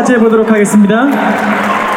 맞이해 보도록 하겠습니다.